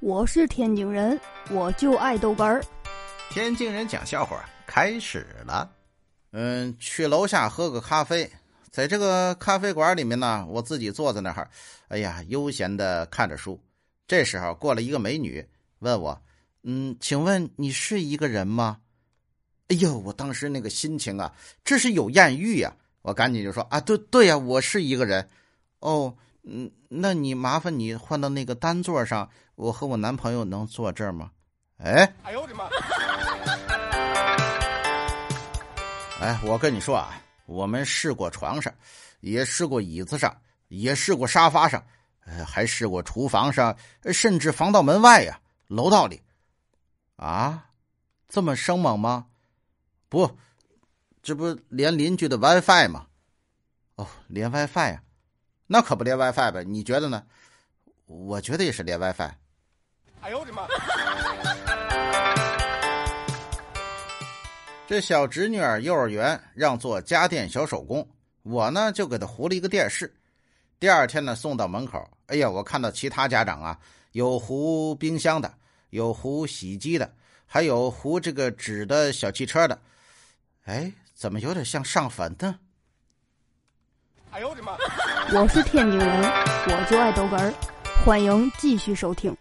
我是天津人，我就爱豆干儿。天津人讲笑话开始了。嗯，去楼下喝个咖啡，在这个咖啡馆里面呢，我自己坐在那儿，哎呀，悠闲的看着书。这时候过来一个美女，问我：“嗯，请问你是一个人吗？”哎呦，我当时那个心情啊，这是有艳遇呀！我赶紧就说：“啊，对对呀，我是一个人。”哦。嗯，那你麻烦你换到那个单座上，我和我男朋友能坐这儿吗？哎，哎呦我的妈！哎，我跟你说啊，我们试过床上，也试过椅子上，也试过沙发上，呃，还试过厨房上，甚至防盗门外呀，楼道里。啊，这么生猛吗？不，这不连邻居的 WiFi 吗？哦，连 WiFi 啊。那可不连 WiFi 呗？你觉得呢？我觉得也是连 WiFi。哎呦我的妈！这小侄女儿幼儿园让做家电小手工，我呢就给她糊了一个电视。第二天呢送到门口，哎呀，我看到其他家长啊，有糊冰箱的，有糊洗衣机的，还有糊这个纸的小汽车的。哎，怎么有点像上坟呢？我！是天津人，我就爱豆哏儿，欢迎继续收听。